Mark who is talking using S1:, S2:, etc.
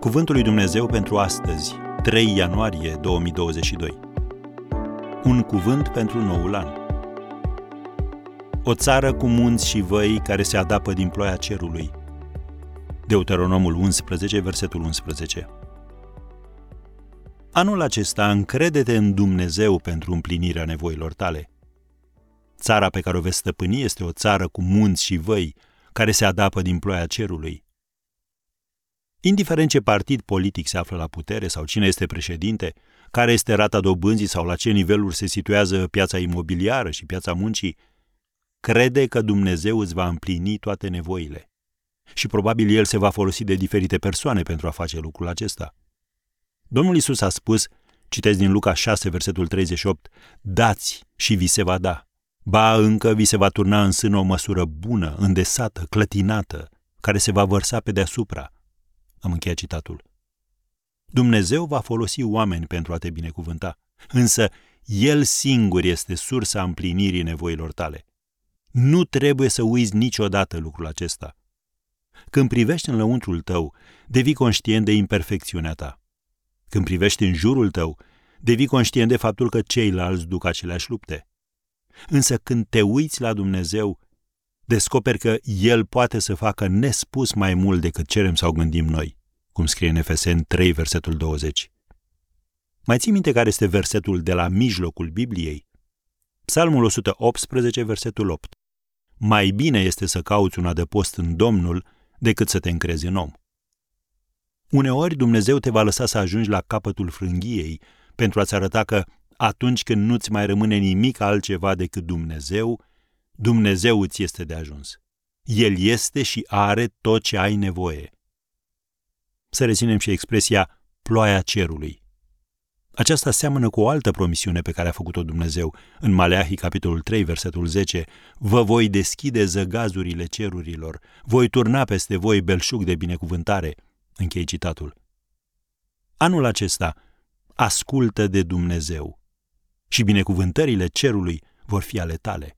S1: Cuvântul lui Dumnezeu pentru astăzi, 3 ianuarie 2022. Un cuvânt pentru noul an. O țară cu munți și văi care se adapă din ploaia cerului. Deuteronomul 11, versetul 11. Anul acesta încrede-te în Dumnezeu pentru împlinirea nevoilor tale. Țara pe care o veți stăpâni este o țară cu munți și văi, care se adapă din ploaia cerului. Indiferent ce partid politic se află la putere sau cine este președinte, care este rata dobânzii sau la ce niveluri se situează piața imobiliară și piața muncii, crede că Dumnezeu îți va împlini toate nevoile. Și probabil El se va folosi de diferite persoane pentru a face lucrul acesta. Domnul Isus a spus, citesc din Luca 6, versetul 38, dați și vi se va da. Ba încă vi se va turna în sân o măsură bună, îndesată, clătinată, care se va vărsa pe deasupra – am încheiat citatul. Dumnezeu va folosi oameni pentru a te binecuvânta, însă El singur este sursa împlinirii nevoilor tale. Nu trebuie să uiți niciodată lucrul acesta. Când privești în lăuntrul tău, devii conștient de imperfecțiunea ta. Când privești în jurul tău, devii conștient de faptul că ceilalți duc aceleași lupte. Însă când te uiți la Dumnezeu, descoperi că El poate să facă nespus mai mult decât cerem sau gândim noi, cum scrie în Efeseni 3, versetul 20. Mai ții minte care este versetul de la mijlocul Bibliei? Psalmul 118, versetul 8. Mai bine este să cauți un adăpost în Domnul decât să te încrezi în om. Uneori Dumnezeu te va lăsa să ajungi la capătul frânghiei pentru a-ți arăta că atunci când nu-ți mai rămâne nimic altceva decât Dumnezeu, Dumnezeu îți este de ajuns. El este și are tot ce ai nevoie. Să reținem și expresia ploaia cerului. Aceasta seamănă cu o altă promisiune pe care a făcut-o Dumnezeu în Maleahi, capitolul 3, versetul 10. Vă voi deschide zăgazurile cerurilor, voi turna peste voi belșug de binecuvântare. Închei citatul. Anul acesta, ascultă de Dumnezeu și binecuvântările cerului vor fi ale tale.